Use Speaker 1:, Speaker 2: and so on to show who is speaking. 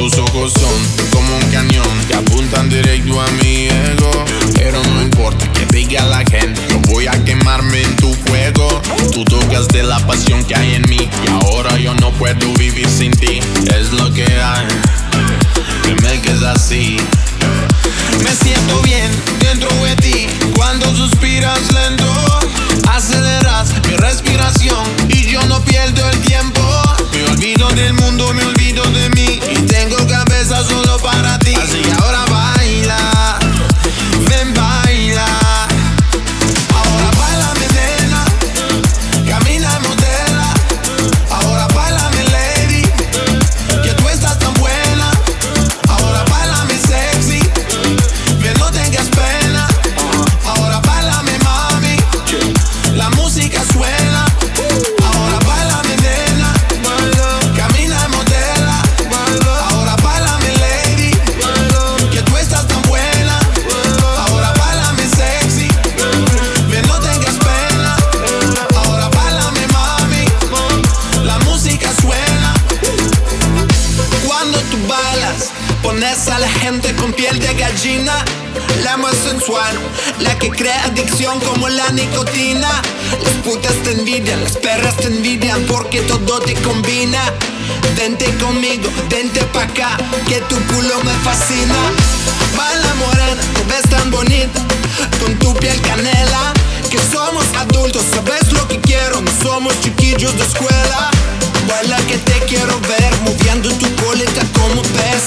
Speaker 1: ojos son como un cañón que apuntan directo a mi ego. Pero no importa que diga la gente, yo voy a quemarme en tu fuego. Tú tocas de la pasión que hay en mí y ahora yo no puedo vivir sin ti. Es lo que hay, que me quedes así. Me siento bien
Speaker 2: a la gente con piel de gallina, la más sensual, la que crea adicción como la nicotina. Las putas te envidian, las perras te envidian porque todo te combina. Vente conmigo, vente pa' acá, que tu culo me fascina. Mala morena, te ves tan bonita, con tu piel canela. Que somos adultos, sabes lo que quiero, no somos chiquillos de escuela. Baila que te quiero ver, moviendo tu coleta como pez.